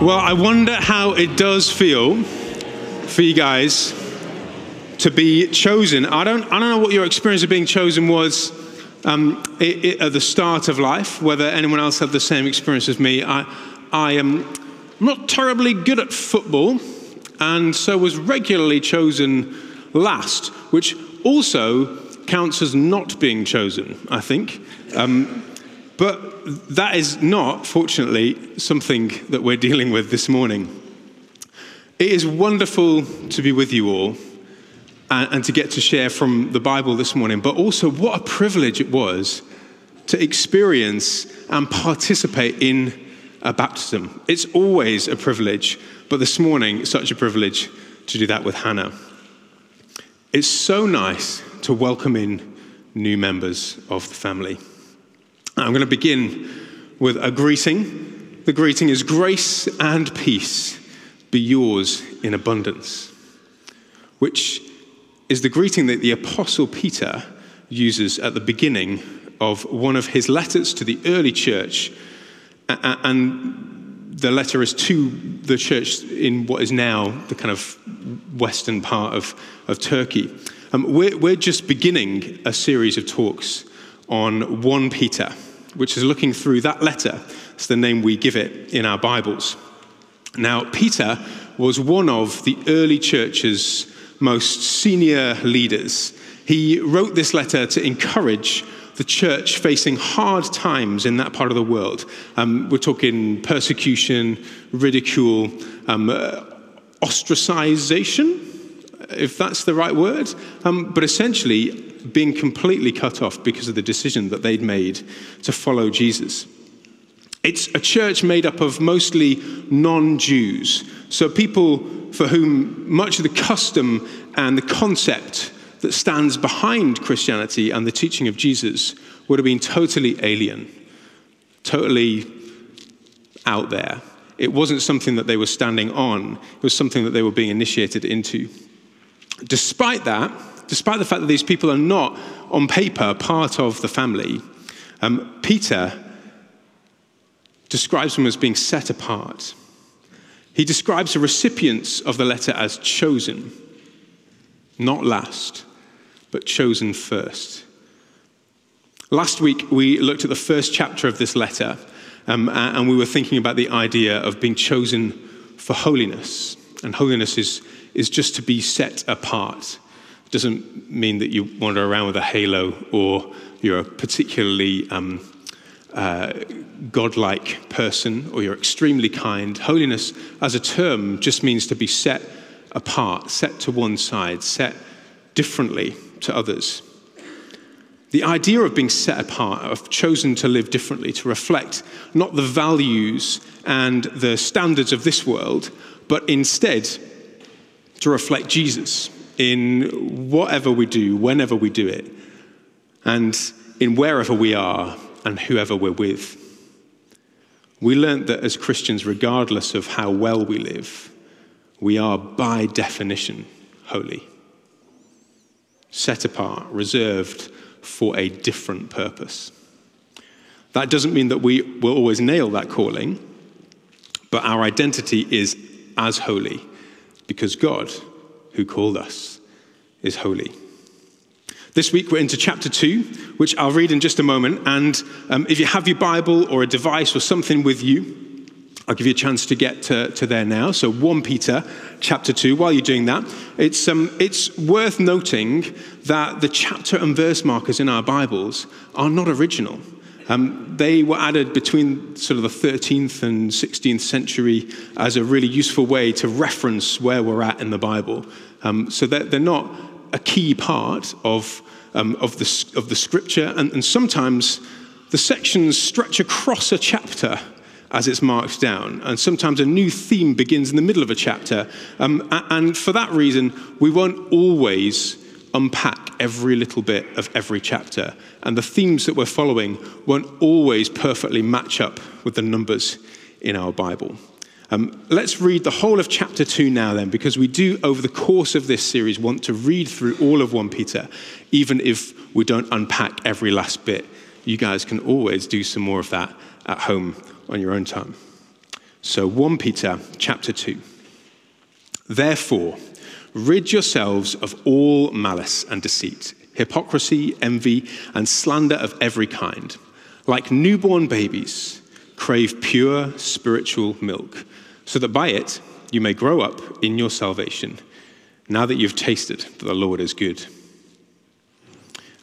Well, I wonder how it does feel for you guys to be chosen. I don't, I don't know what your experience of being chosen was um, it, it, at the start of life, whether anyone else had the same experience as me. I, I am not terribly good at football, and so was regularly chosen last, which also counts as not being chosen, I think. Um, but that is not, fortunately, something that we're dealing with this morning. It is wonderful to be with you all and, and, to get to share from the Bible this morning, but also what a privilege it was to experience and participate in a baptism. It's always a privilege, but this morning, such a privilege to do that with Hannah. It's so nice to welcome in new members of the family. I'm going to begin with a greeting. The greeting is grace and peace be yours in abundance, which is the greeting that the Apostle Peter uses at the beginning of one of his letters to the early church. And the letter is to the church in what is now the kind of western part of, of Turkey. Um, we're, we're just beginning a series of talks on 1 Peter which is looking through that letter. It's the name we give it in our Bibles. Now, Peter was one of the early church's most senior leaders. He wrote this letter to encourage the church facing hard times in that part of the world. Um, we're talking persecution, ridicule, um, uh, ostracization, if that's the right word. Um, but essentially, being completely cut off because of the decision that they'd made to follow Jesus. It's a church made up of mostly non Jews, so people for whom much of the custom and the concept that stands behind Christianity and the teaching of Jesus would have been totally alien, totally out there. It wasn't something that they were standing on, it was something that they were being initiated into. Despite that, despite the fact that these people are not, on paper, part of the family, um, Peter describes them as being set apart. He describes the recipients of the letter as chosen, not last, but chosen first. Last week, we looked at the first chapter of this letter, um, and we were thinking about the idea of being chosen for holiness. And holiness is, is just to be set apart It doesn't mean that you wander around with a halo or you're a particularly um, uh, godlike person or you're extremely kind. Holiness as a term just means to be set apart, set to one side, set differently to others. The idea of being set apart, of chosen to live differently, to reflect not the values and the standards of this world, but instead to reflect Jesus in whatever we do, whenever we do it, and in wherever we are and whoever we're with. We learned that as Christians, regardless of how well we live, we are by definition holy, set apart, reserved for a different purpose. That doesn't mean that we will always nail that calling, but our identity is as holy because God who called us is holy. This week we're into chapter 2, which I'll read in just a moment. And um, if you have your Bible or a device or something with you, I'll give you a chance to get to, to there now. So 1 Peter chapter 2, while you're doing that, it's, um, it's worth noting that the chapter and verse markers in our Bibles are not original. Um, they were added between sort of the 13th and 16th century as a really useful way to reference where we're at in the Bible. Um, so they're, they're, not a key part of, um, of, the, of the scripture, and, and sometimes the sections stretch across a chapter as it's marked down. And sometimes a new theme begins in the middle of a chapter. Um, and for that reason, we won't always unpack every little bit of every chapter. And the themes that we're following won't always perfectly match up with the numbers in our Bible. Um, let's read the whole of chapter 2 now, then, because we do, over the course of this series, want to read through all of 1 Peter, even if we don't unpack every last bit. You guys can always do some more of that at home on your own time. So 1 Peter chapter 2. Therefore, rid yourselves of all malice and deceit, hypocrisy, envy, and slander of every kind. Like newborn babies, crave pure spiritual milk, so that by it you may grow up in your salvation, now that you've tasted that the Lord is good.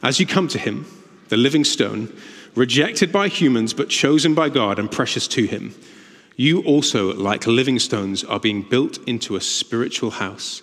As you come to him, the living stone, rejected by humans but chosen by God and precious to him, you also, like living stones, are being built into a spiritual house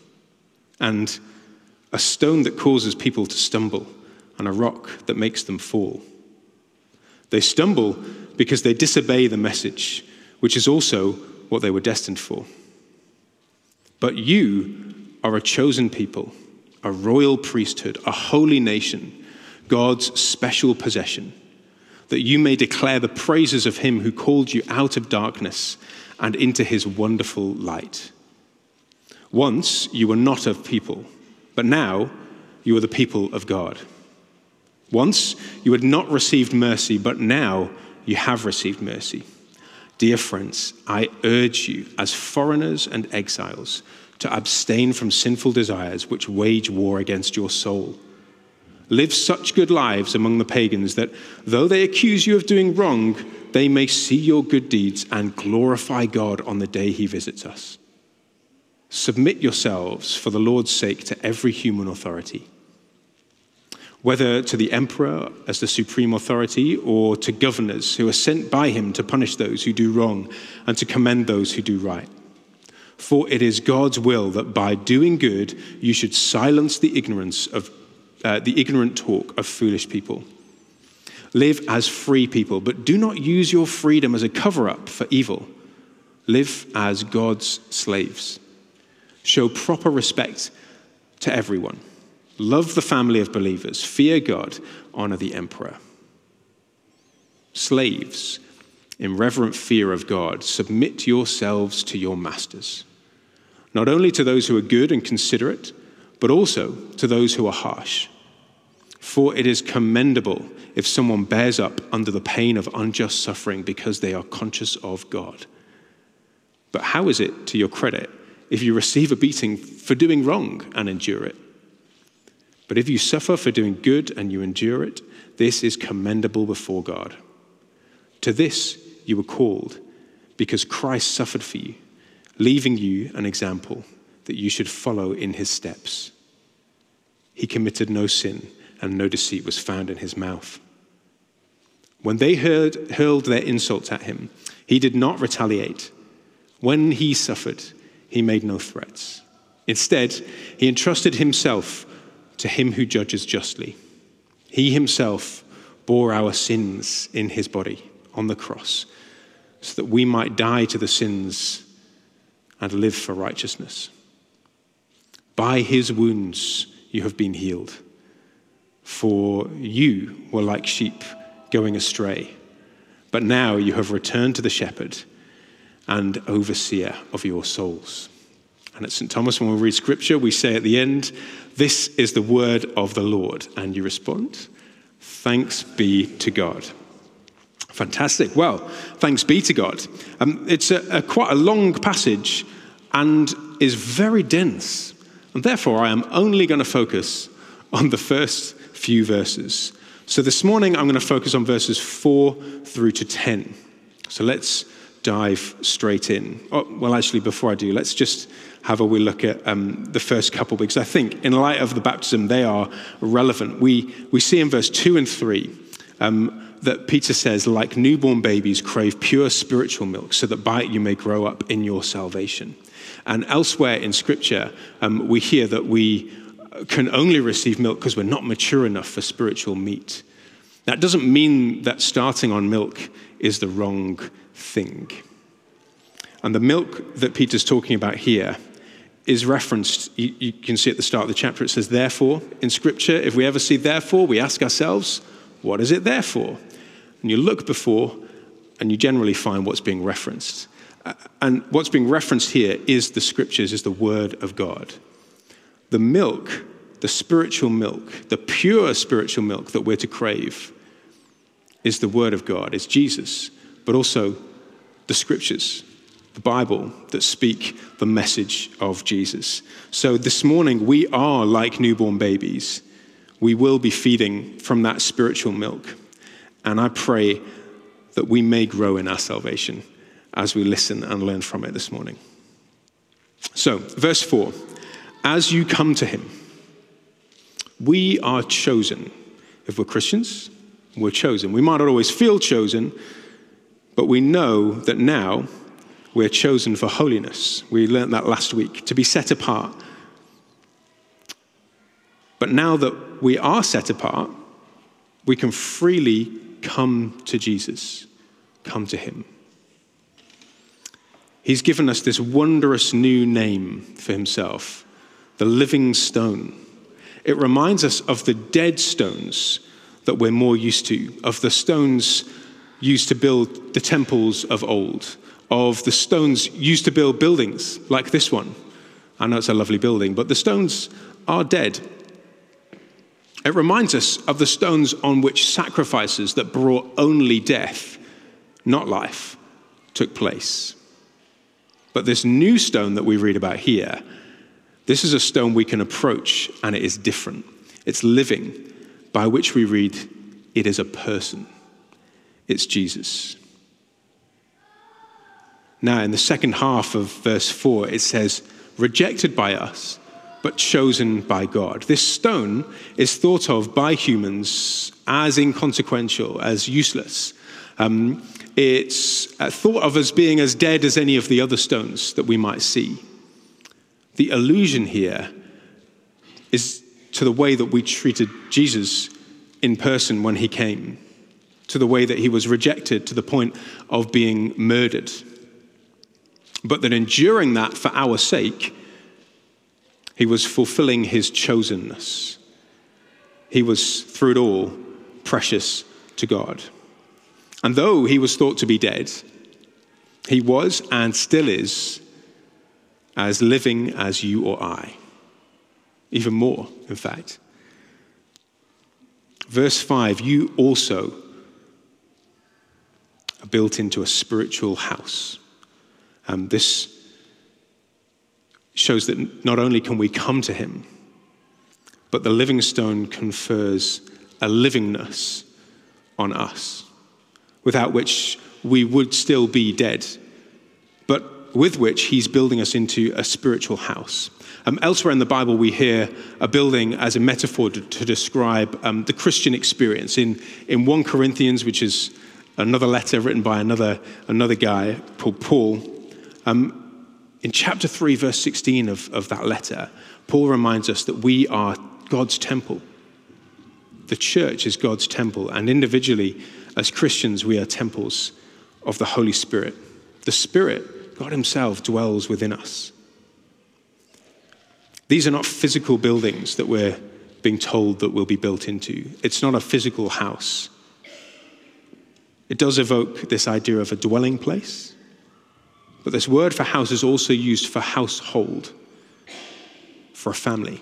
and a stone that causes people to stumble, and a rock that makes them fall. They stumble because they disobey the message, which is also what they were destined for. But you are a chosen people, a royal priesthood, a holy nation, God's special possession, that you may declare the praises of him who called you out of darkness and into his wonderful light. Once you were not of people, but now you are the people of God. Once you had not received mercy, but now you have received mercy. Dear friends, I urge you, as foreigners and exiles, to abstain from sinful desires which wage war against your soul. Live such good lives among the pagans that, though they accuse you of doing wrong, they may see your good deeds and glorify God on the day he visits us. Submit yourselves for the Lord's sake to every human authority, whether to the emperor as the supreme authority or to governors who are sent by him to punish those who do wrong and to commend those who do right. For it is God's will that by doing good you should silence the ignorance of uh, the ignorant talk of foolish people. Live as free people, but do not use your freedom as a cover up for evil. Live as God's slaves. Show proper respect to everyone. Love the family of believers. Fear God. Honor the emperor. Slaves, in reverent fear of God, submit yourselves to your masters, not only to those who are good and considerate, but also to those who are harsh. For it is commendable if someone bears up under the pain of unjust suffering because they are conscious of God. But how is it to your credit if you receive a beating for doing wrong and endure it? But if you suffer for doing good and you endure it, this is commendable before God. To this you were called because Christ suffered for you, leaving you an example that you should follow in his steps. He committed no sin and no deceit was found in his mouth. When they heard, hurled their insults at him, he did not retaliate. When he suffered, he made no threats. Instead, he entrusted himself to him who judges justly. He himself bore our sins in his body on the cross so that we might die to the sins and live for righteousness. By his wounds you have been healed for you were like sheep going astray. But now you have returned to the shepherd and overseer of your souls. And at St. Thomas, when we read scripture, we say at the end, This is the word of the Lord. And you respond, Thanks be to God. Fantastic. Well, thanks be to God. Um, it's a, a quite a long passage and is very dense. And therefore, I am only going to focus on the first few verses. So this morning I'm going to focus on verses 4 through to 10. So let's dive straight in. Oh, well, actually, before I do, let's just have a wee look at um, the first couple, because I think, in light of the baptism, they are relevant. We, we see in verse 2 and 3 um, that Peter says, like newborn babies, crave pure spiritual milk, so that by it you may grow up in your salvation. And elsewhere in Scripture, um, we hear that we can only receive milk because we're not mature enough for spiritual meat. That doesn't mean that starting on milk is the wrong thing. And the milk that Peter's talking about here is referenced, you, you, can see at the start of the chapter, it says, therefore, in Scripture. If we ever see therefore, we ask ourselves, what is it there for? And you look before, and you generally find what's being referenced. And what's being referenced here is the Scriptures, is the Word of God. The milk, the spiritual milk, the pure spiritual milk that we're to crave, is the Word of God, is Jesus, but also the Scriptures the Bible that speak the message of Jesus. So this morning, we are like newborn babies. We will be feeding from that spiritual milk. And I pray that we may grow in our salvation as we listen and learn from it this morning. So, verse 4 As you come to him, we are chosen. If we're Christians, we're chosen. We might not always feel chosen, but we know that now we're chosen for holiness. We learned that last week, to be set apart. But now that we are set apart, we can freely come to Jesus, come to Him. He's given us this wondrous new name for Himself, the living stone. It reminds us of the dead stones that we're more used to, of the stones used to build the temples of old of the stones used to build buildings like this one. I know it's a lovely building, but the stones are dead. It reminds us of the stones on which sacrifices that brought only death, not life, took place. But this new stone that we read about here, this is a stone we can approach and it is different. It's living, by which we read, it is a person. It's Jesus. Now, in the second half of verse 4, it says, rejected by us, but chosen by God. This stone is thought of by humans as inconsequential, as useless. Um, it's uh, thought of as being as dead as any of the other stones that we might see. The allusion here is to the way that we treated Jesus in person when he came, to the way that he was rejected to the point of being murdered but that enduring that for our sake, he was fulfilling his chosenness. He was, through it all, precious to God. And though he was thought to be dead, he was and still is as living as you or I. Even more, in fact. Verse 5 you also are built into a spiritual house um, this shows that not only can we come to him, but the living stone confers a livingness on us, without which we would still be dead, but with which he's building us into a spiritual house. Um, elsewhere in the Bible, we hear a building as a metaphor to, to describe um, the Christian experience. In, in 1 Corinthians, which is another letter written by another, another guy called Paul, um, in chapter 3, verse 16 of, of that letter, Paul reminds us that we are God's temple. The church is God's temple, and individually, as Christians, we are temples of the Holy Spirit. The Spirit, God Himself, dwells within us. These are not physical buildings that we're being told that we'll be built into. It's not a physical house. It does evoke this idea of a dwelling place, but this word for house is also used for household, for a family.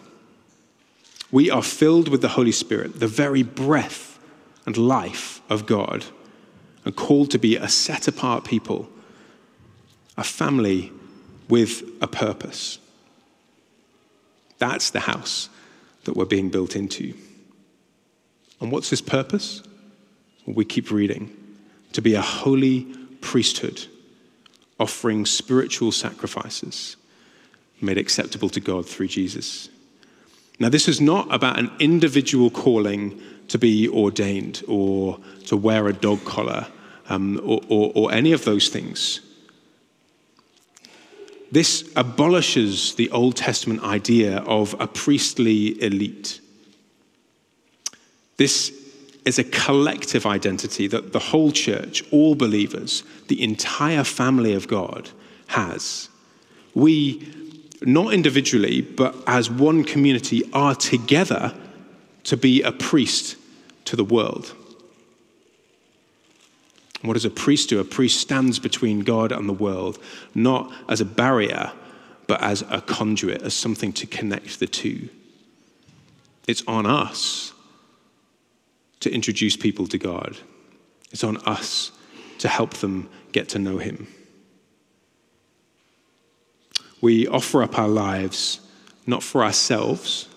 We are filled with the Holy Spirit, the very breath and life of God, and called to be a set apart people, a family with a purpose. That's the house that we're being built into. And what's his purpose? Well, we keep reading to be a holy priesthood offering spiritual sacrifices made acceptable to God through Jesus. Now, this is not about an individual calling to be ordained or to wear a dog collar um, or, or, or any of those things. This abolishes the Old Testament idea of a priestly elite. This is a collective identity that the whole church, all believers, the entire family of God has. We, not individually, but as one community, are together to be a priest to the world. What does a priest do? A priest stands between God and the world, not as a barrier, but as a conduit, as something to connect the two. It's on us to introduce people to God, it's on us to help them get to know Him. We offer up our lives not for ourselves,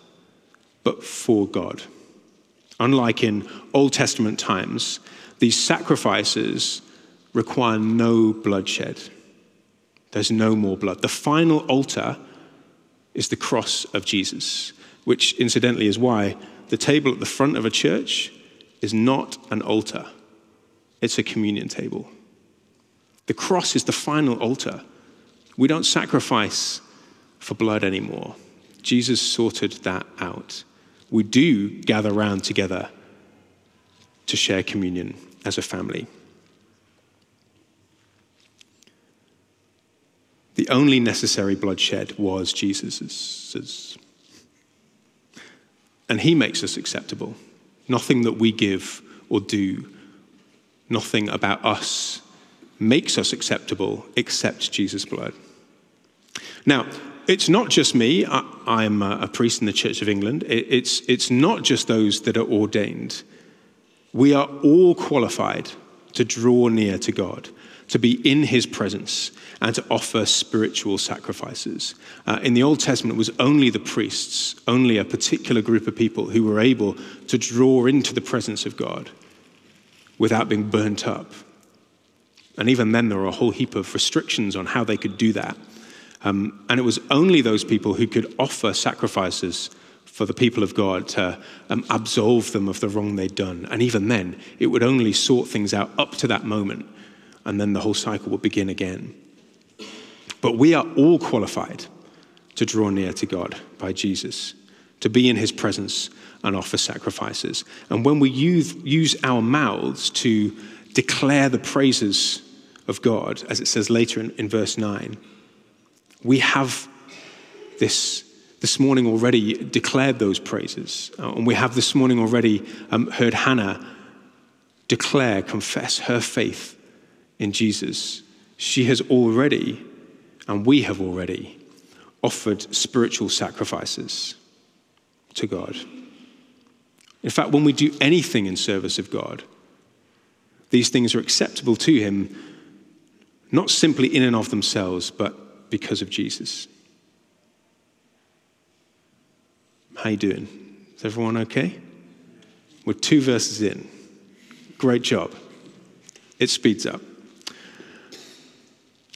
but for God. Unlike in Old Testament times, these sacrifices require no bloodshed. There's no more blood. The final altar is the cross of Jesus, which incidentally is why the table at the front of a church is not an altar, it's a communion table. The cross is the final altar. We don't sacrifice for blood anymore. Jesus sorted that out. We do gather around together to share communion as a family. The only necessary bloodshed was Jesus's. And he makes us acceptable. Nothing that we give or do, nothing about us makes us acceptable except Jesus' blood. Now, it's not just me. I, am a priest in the Church of England. It's, it's not just those that are ordained. We are all qualified to draw near to God, to be in his presence, and to offer spiritual sacrifices. Uh, in the Old Testament, it was only the priests, only a particular group of people who were able to draw into the presence of God without being burnt up. And even then, there were a whole heap of restrictions on how they could do that. Um, and it was only those people who could offer sacrifices for the people of God to um, absolve them of the wrong they'd done. And even then, it would only sort things out up to that moment, and then the whole cycle would begin again. But we are all qualified to draw near to God by Jesus, to be in his presence and offer sacrifices. And when we use, use our mouths to declare the praises of God, as it says later in, in verse 9, we have this this morning already declared those praises. Uh, and we have this morning already um, heard Hannah declare, confess her faith in Jesus. She has already, and we have already, offered spiritual sacrifices to God. In fact, when we do anything in service of God, these things are acceptable to Him, not simply in and of themselves, but because of Jesus. How you doing? Is everyone okay? We're two verses in. Great job. It speeds up.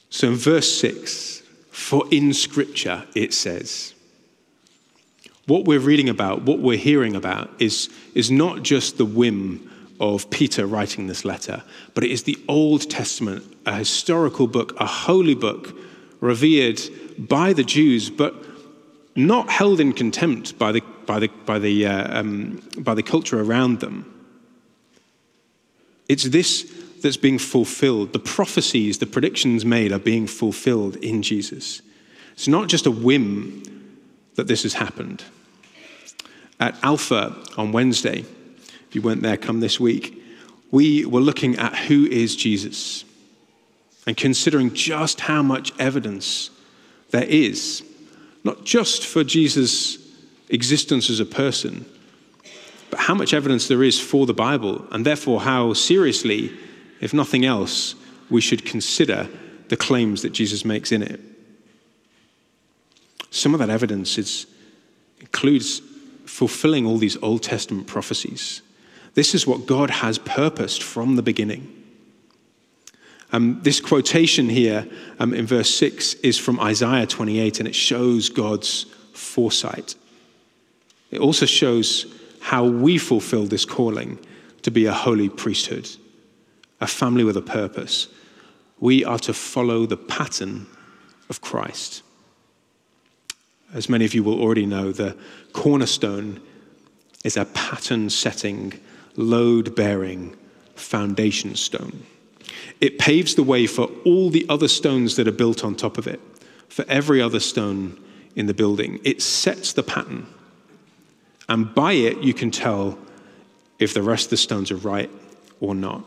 So in verse 6, for in Scripture it says, what we're reading about, what we're hearing about, is, is not just the whim of Peter writing this letter, but it is the Old Testament, a historical book, a holy book, revered by the Jews, but not held in contempt by the, by the, by the, uh, um, by the culture around them. It's this that's being fulfilled. The prophecies, the predictions made are being fulfilled in Jesus. It's not just a whim that this has happened. At Alpha on Wednesday, if you weren't there, come this week, we were looking at who is Jesus and considering just how much evidence there is not just for Jesus' existence as a person, but how much evidence there is for the Bible, and therefore how seriously, if nothing else, we should consider the claims that Jesus makes in it. Some of that evidence is, includes fulfilling all these Old Testament prophecies. This is what God has purposed from the beginning. Um, this quotation here um, in verse 6 is from Isaiah 28, and it shows God's foresight. It also shows how we fulfill this calling to be a holy priesthood, a family with a purpose. We are to follow the pattern of Christ. As many of you will already know, the cornerstone is a pattern setting, load bearing foundation stone. It paves the way for all the other stones that are built on top of it, for every other stone in the building. It sets the pattern. And by it, you can tell if the rest of the stones are right or not.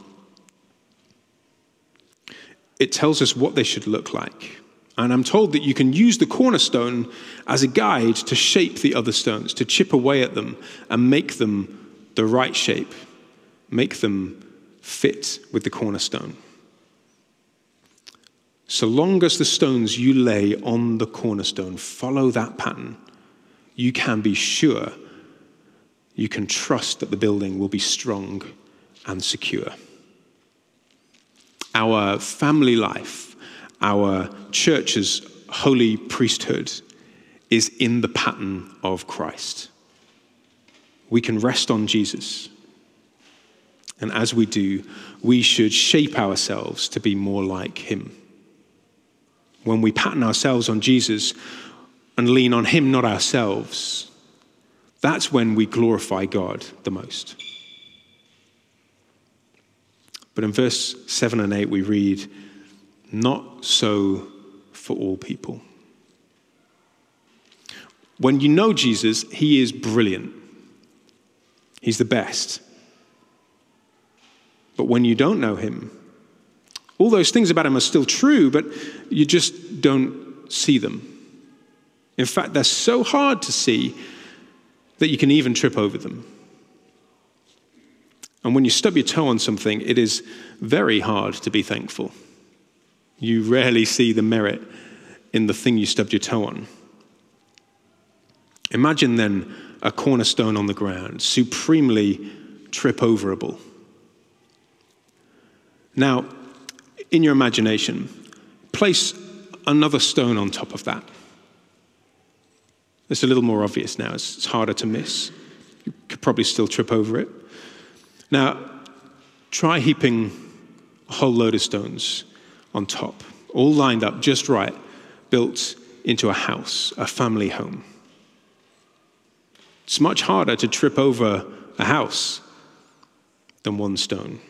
It tells us what they should look like. And I'm told that you can use the cornerstone as a guide to shape the other stones, to chip away at them and make them the right shape, make them fit with the cornerstone. So long as the stones you lay on the cornerstone follow that pattern, you can be sure, you can trust that the building will be strong and secure. Our family life, our church's holy priesthood is in the pattern of Christ. We can rest on Jesus. And as we do, we should shape ourselves to be more like him. When we pattern ourselves on Jesus and lean on him, not ourselves, that's when we glorify God the most. But in verse 7 and 8, we read, not so for all people. When you know Jesus, he is brilliant. He's the best. But when you don't know him, all those things about him are still true, but you just don't see them. In fact, they're so hard to see that you can even trip over them. And when you stub your toe on something, it is very hard to be thankful. You rarely see the merit in the thing you stubbed your toe on. Imagine then a cornerstone on the ground, supremely trip overable. Now, in your imagination, place another stone on top of that. It's a little more obvious now, it's harder to miss. You could probably still trip over it. Now, try heaping a whole load of stones on top, all lined up just right, built into a house, a family home. It's much harder to trip over a house than one stone.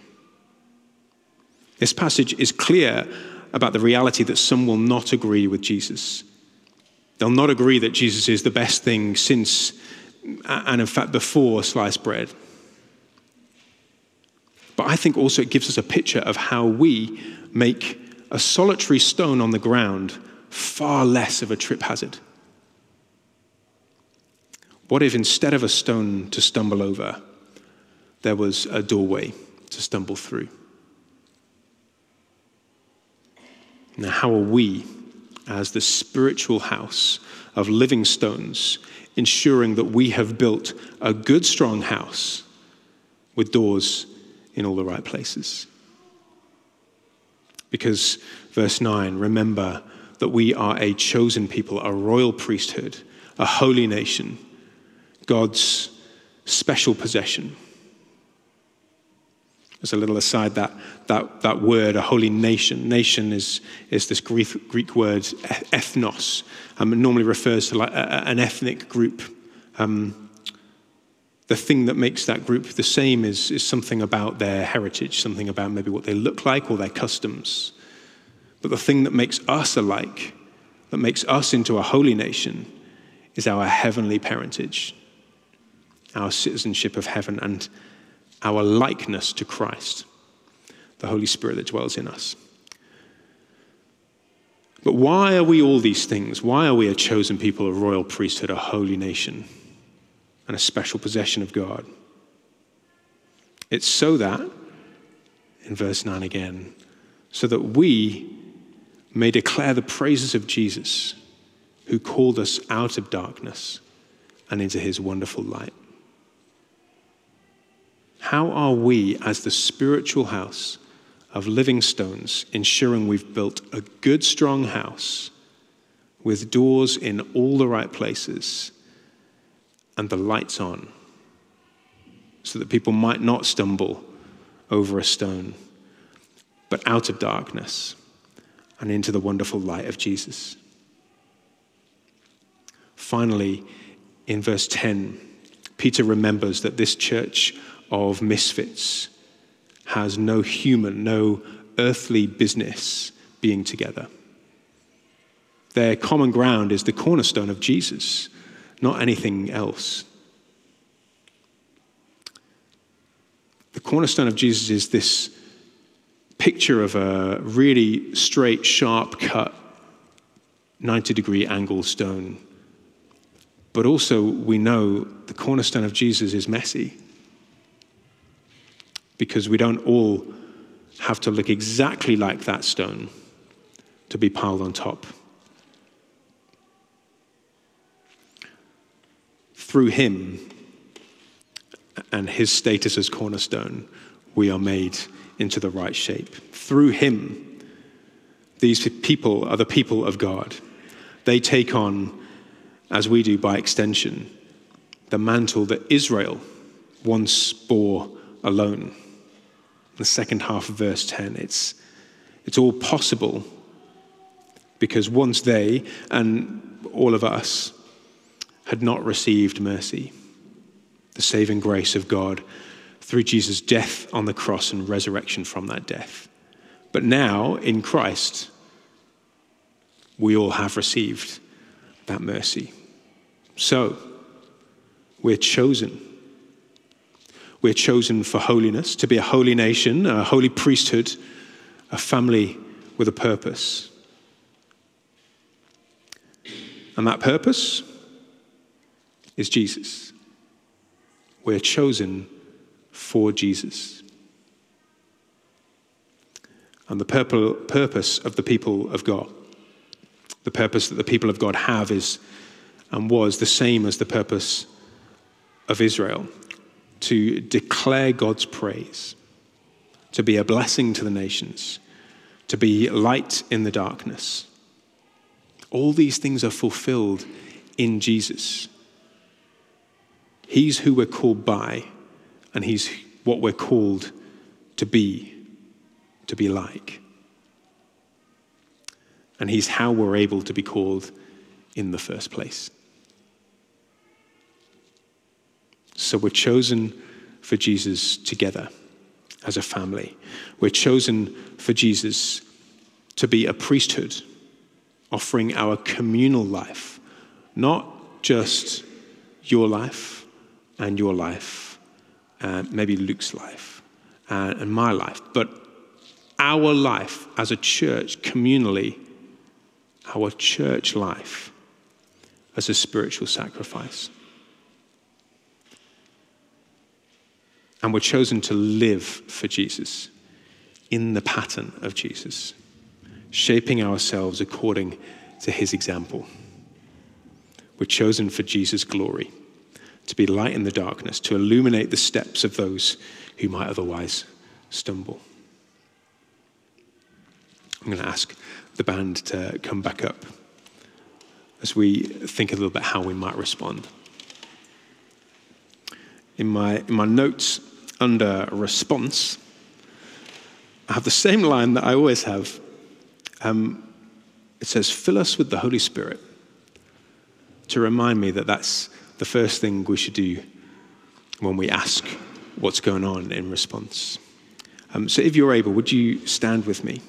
This passage is clear about the reality that some will not agree with Jesus. They'll not agree that Jesus is the best thing since, and in fact, before sliced bread. But I think also it gives us a picture of how we make a solitary stone on the ground far less of a trip hazard? What if instead of a stone to stumble over, there was a doorway to stumble through? Now, how are we, as the spiritual house of living stones, ensuring that we have built a good, strong house with doors in all the right places? Because, verse 9, remember that we are a chosen people, a royal priesthood, a holy nation, God's special possession. As a little aside, that, that, that word, a holy nation, nation is, is this Greek, Greek word ethnos. Um, normally refers to like a, an ethnic group. Um, the thing that makes that group the same is, is something about their heritage, something about maybe what they look like or their customs. But the thing that makes us alike, that makes us into a holy nation, is our heavenly parentage, our citizenship of heaven, and our likeness to Christ, the Holy Spirit that dwells in us. But why are we all these things? Why are we a chosen people, a royal priesthood, a holy nation? And a special possession of God. It's so that, in verse 9 again, so that we may declare the praises of Jesus, who called us out of darkness and into his wonderful light. How are we, as the spiritual house of living stones, ensuring we've built a good, strong house with doors in all the right places? And the lights on so that people might not stumble over a stone, but out of darkness and into the wonderful light of Jesus. Finally, in verse 10, Peter remembers that this church of misfits has no human, no earthly business being together. Their common ground is the cornerstone of Jesus, not anything else. The cornerstone of Jesus is this picture of a really straight, sharp cut, 90 degree angle stone. But also, we know the cornerstone of Jesus is messy because we don't all have to look exactly like that stone to be piled on top. Through him and his status as cornerstone, we are made into the right shape. Through him, these people are the people of God. They take on, as we do by extension, the mantle that Israel once bore alone. The second half of verse 10, it's, it's all possible because once they and all of us had not received mercy, the saving grace of God through Jesus' death on the cross and resurrection from that death. But now, in Christ, we all have received that mercy. So, we're chosen. We're chosen for holiness, to be a holy nation, a holy priesthood, a family with a purpose. And that purpose is Jesus. We're chosen for Jesus. And the purpose of the people of God, the purpose that the people of God have is and was the same as the purpose of Israel to declare God's praise, to be a blessing to the nations, to be light in the darkness. All these things are fulfilled in Jesus. He's who we're called by, and He's what we're called to be, to be like. And He's how we're able to be called in the first place. So we're chosen for Jesus together as a family. We're chosen for Jesus to be a priesthood, offering our communal life, not just your life and your life, and maybe Luke's life, uh, and my life, but our life as a church, communally, our church life as a spiritual sacrifice. And we're chosen to live for Jesus in the pattern of Jesus, shaping ourselves according to his example. We're chosen for Jesus' glory to be light in the darkness, to illuminate the steps of those who might otherwise stumble. I'm going to ask the band to come back up as we think a little bit how we might respond. In my, in my notes under response, I have the same line that I always have. Um, it says, Fill us with the Holy Spirit to remind me that that's the first thing we should do when we ask what's going on in response. Um, so, if you're able, would you stand with me?